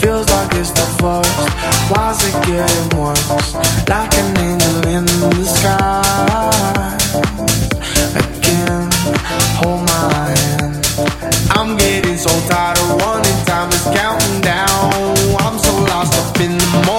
Feels like it's the first. Why's it getting worse? Like an angel in the sky. Again, hold my hand. I'm getting so tired of running. Time is counting down. I'm so lost up in the morning.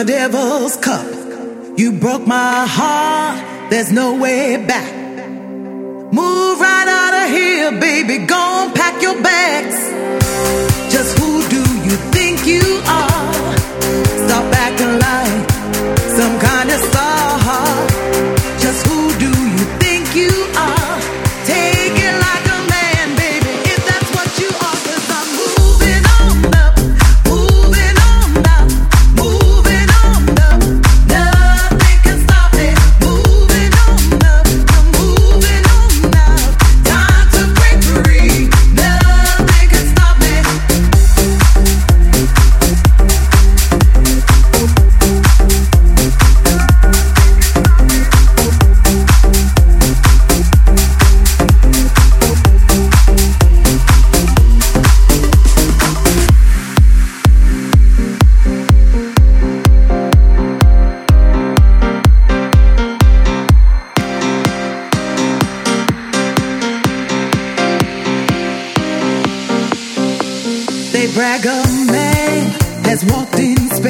the devil's cup. You broke my heart, there's no way back.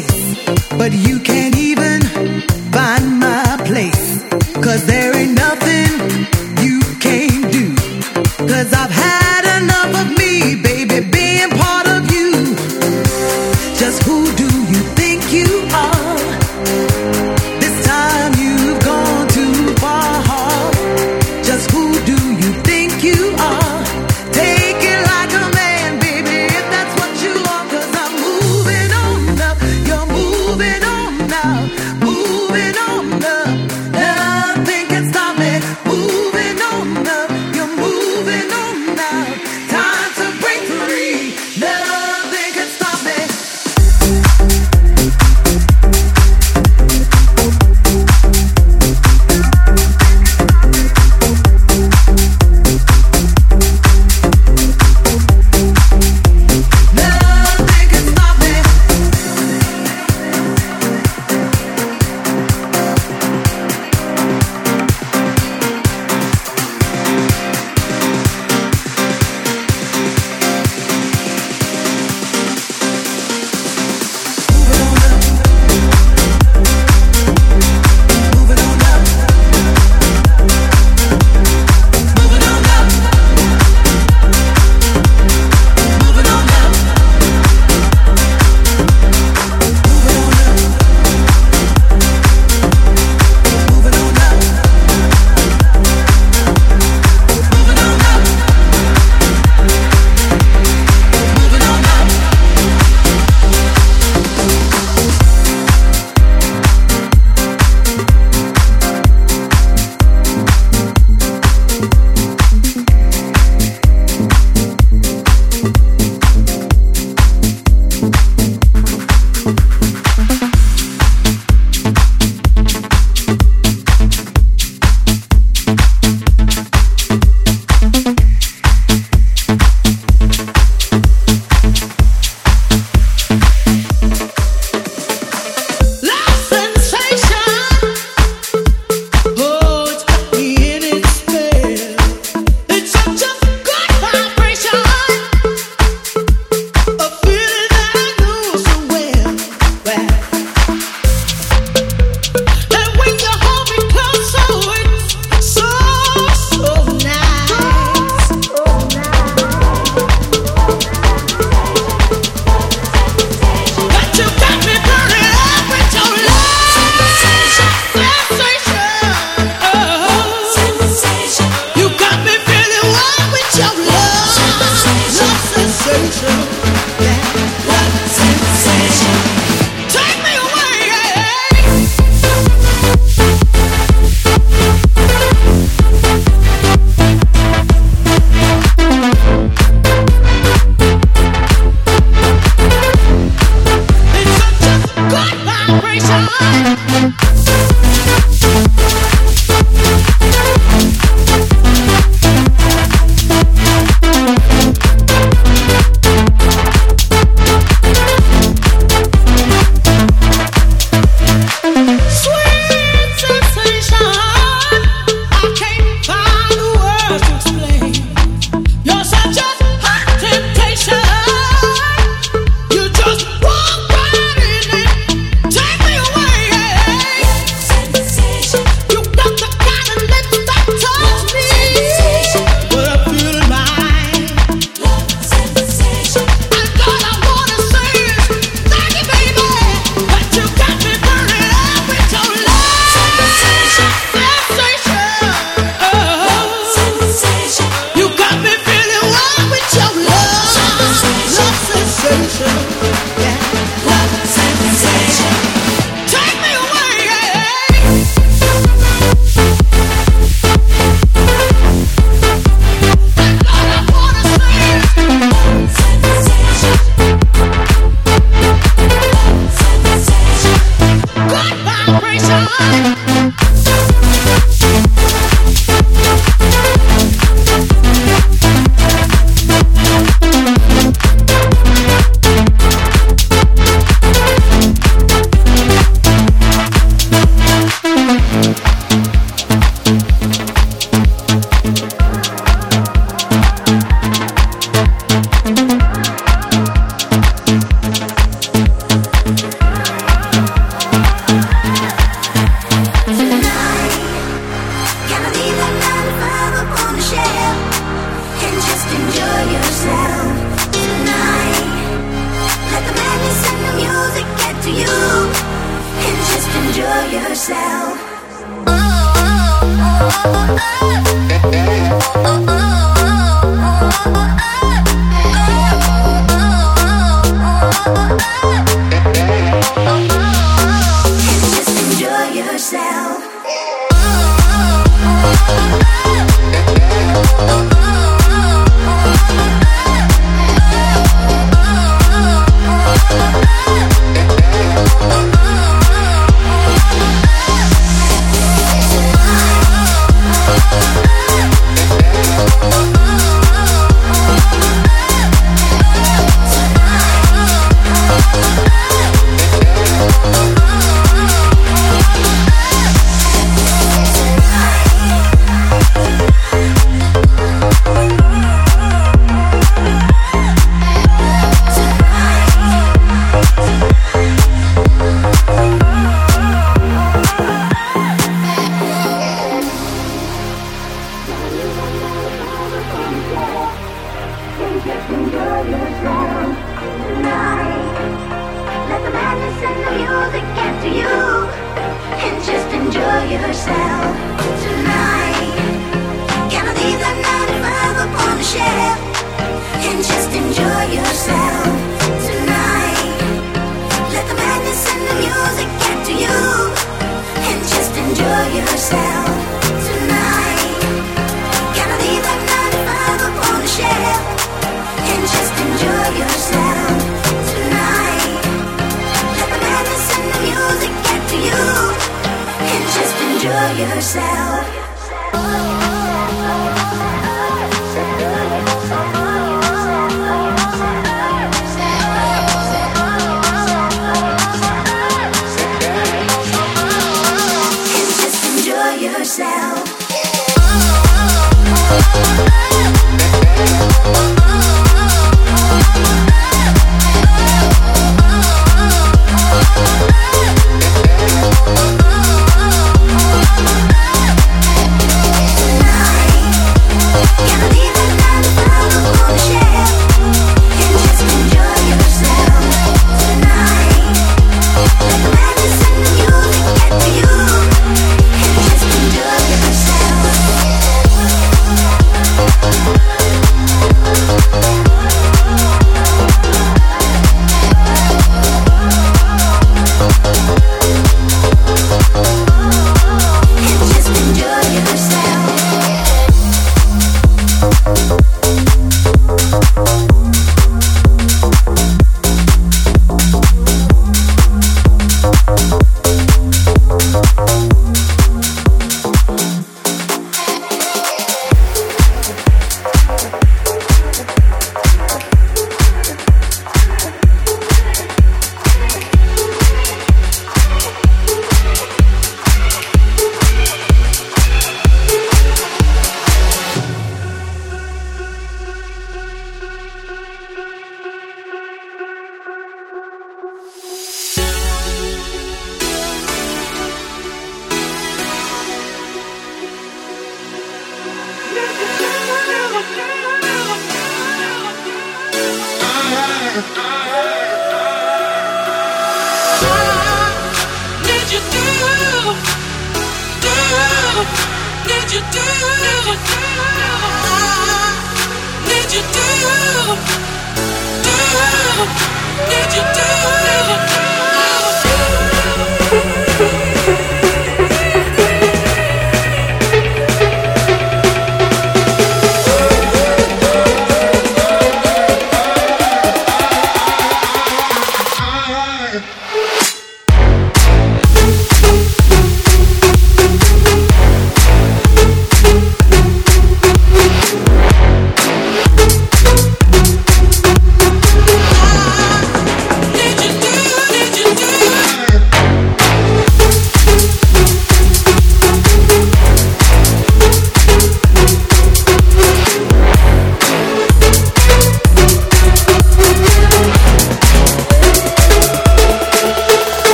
space, but you can't even find my place. Cause there ain't no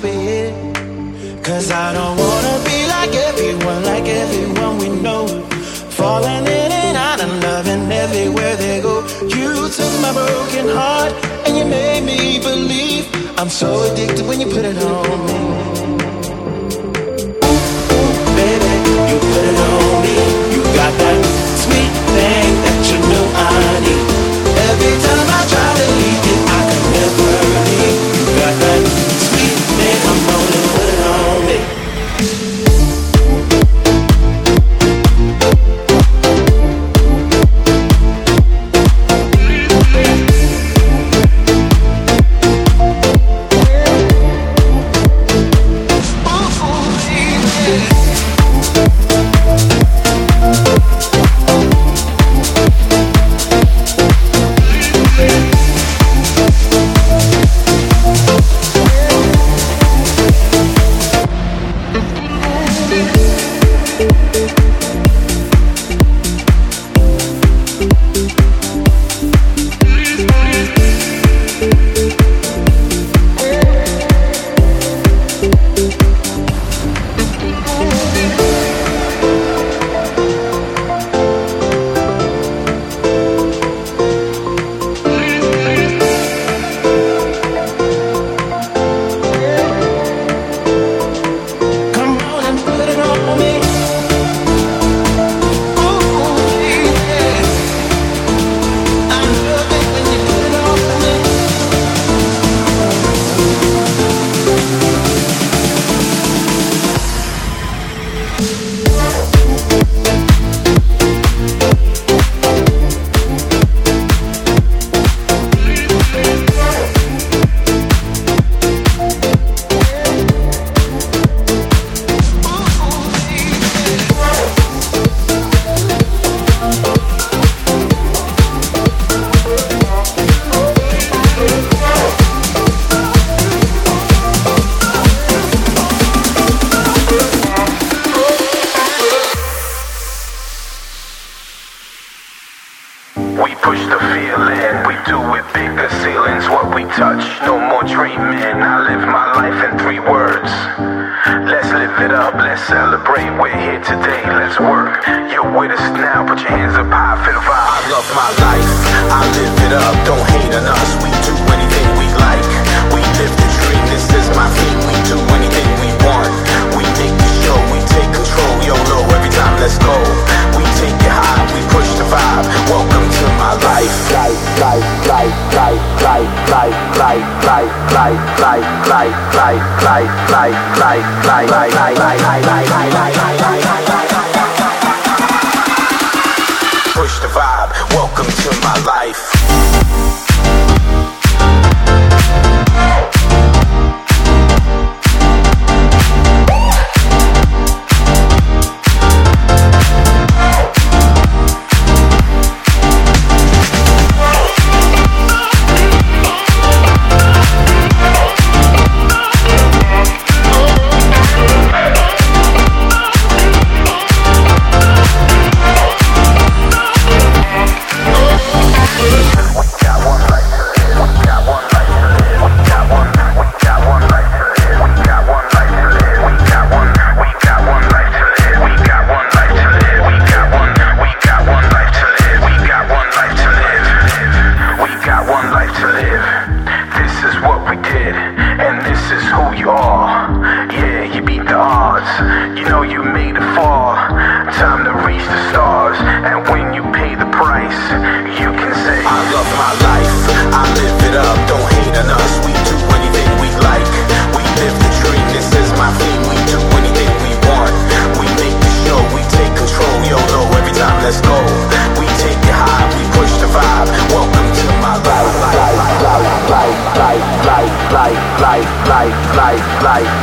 be here. Cause I don't wanna be like everyone, like everyone we know. Falling in and out of love and everywhere they go. You took my broken heart and you made me believe. I'm so addicted when you put it on me. Ooh, baby, you put it on me. You got that sweet thing.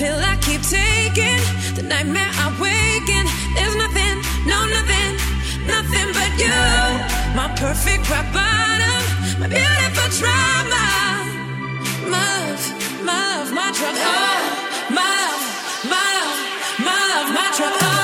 pill I keep taking, the nightmare I wake in. There's nothing, no nothing, nothing but you. My perfect rock bottom, my beautiful trauma. My love, my love, my drug. Oh, my love, my love, my love, my trauma.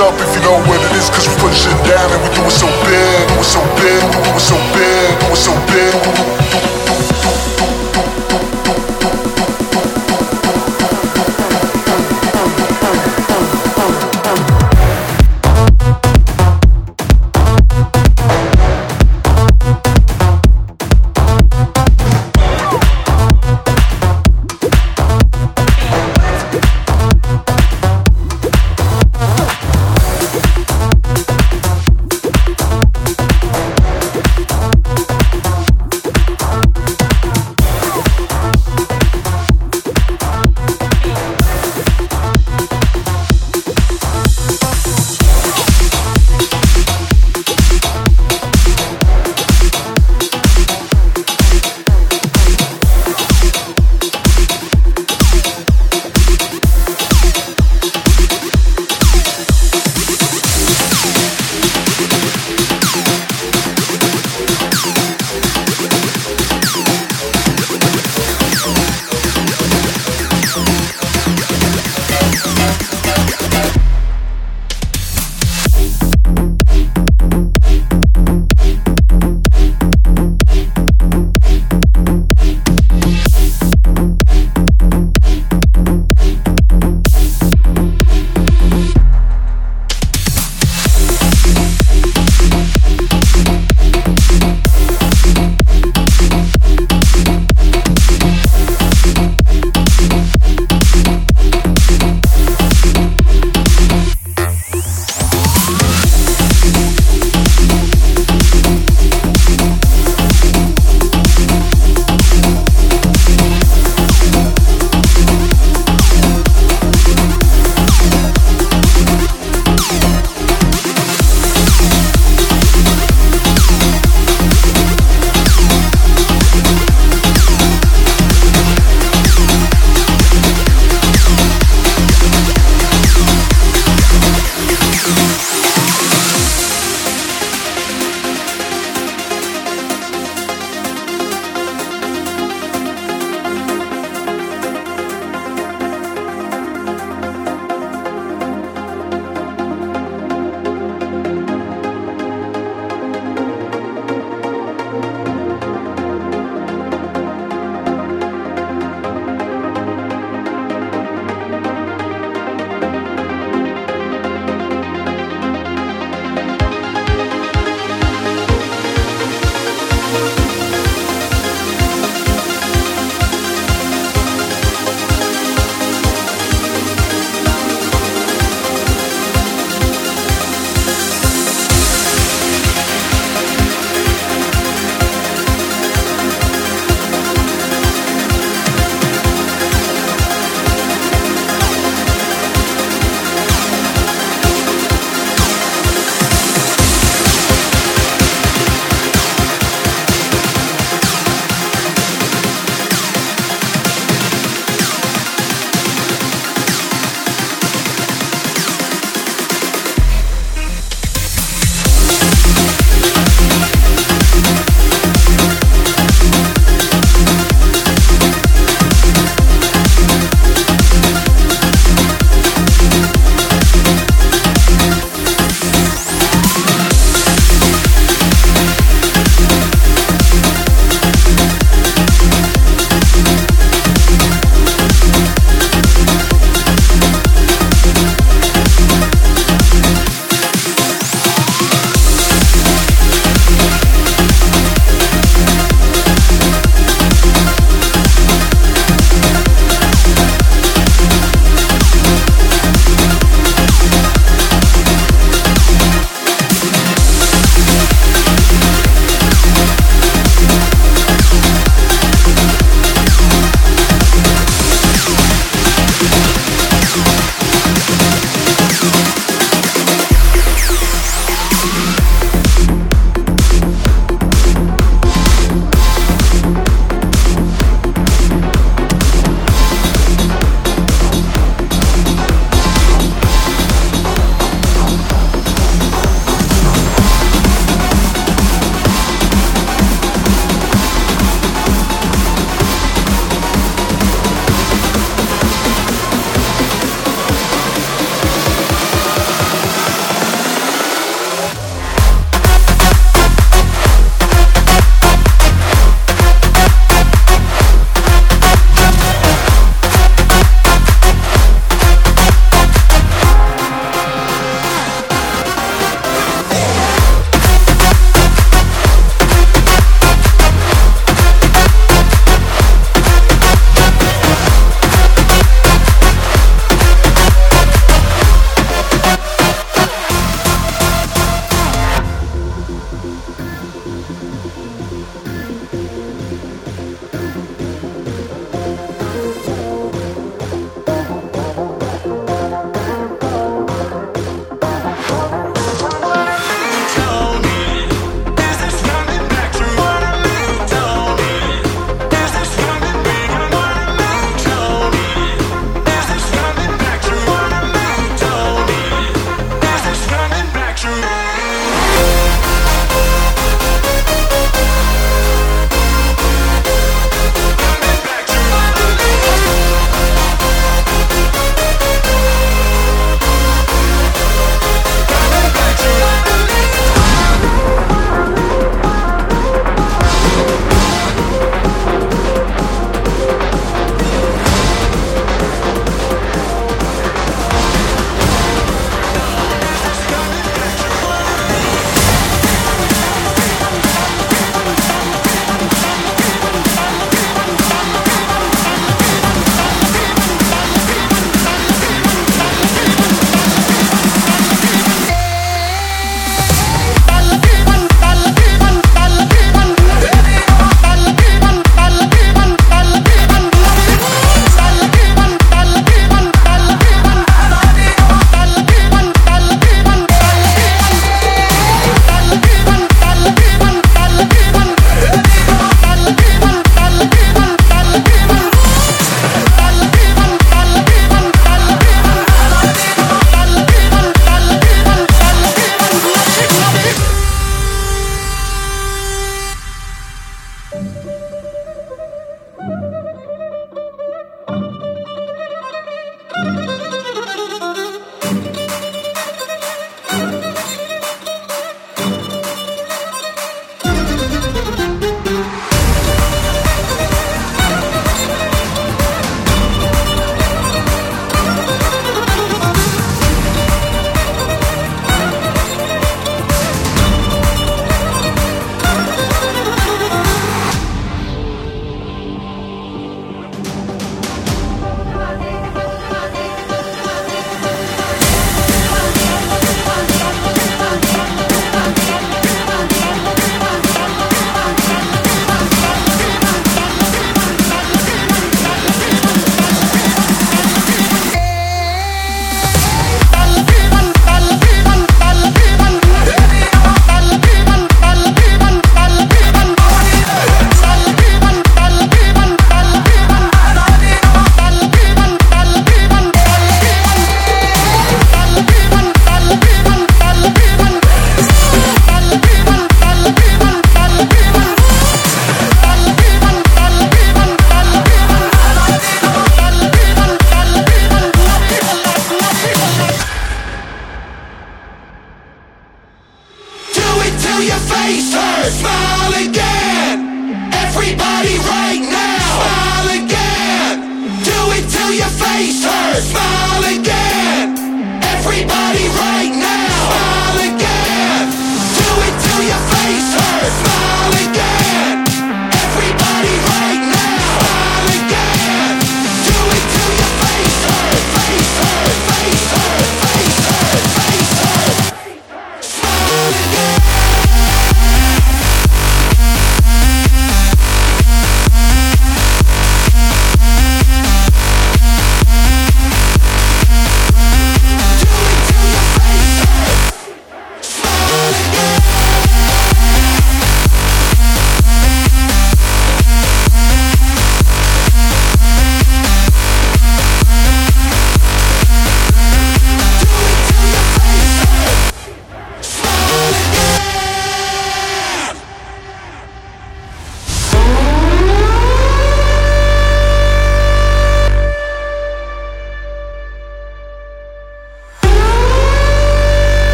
up if you know what it is, cause we put shit down and we do it so big, do it so big, do it so big, do it so big, do it so big.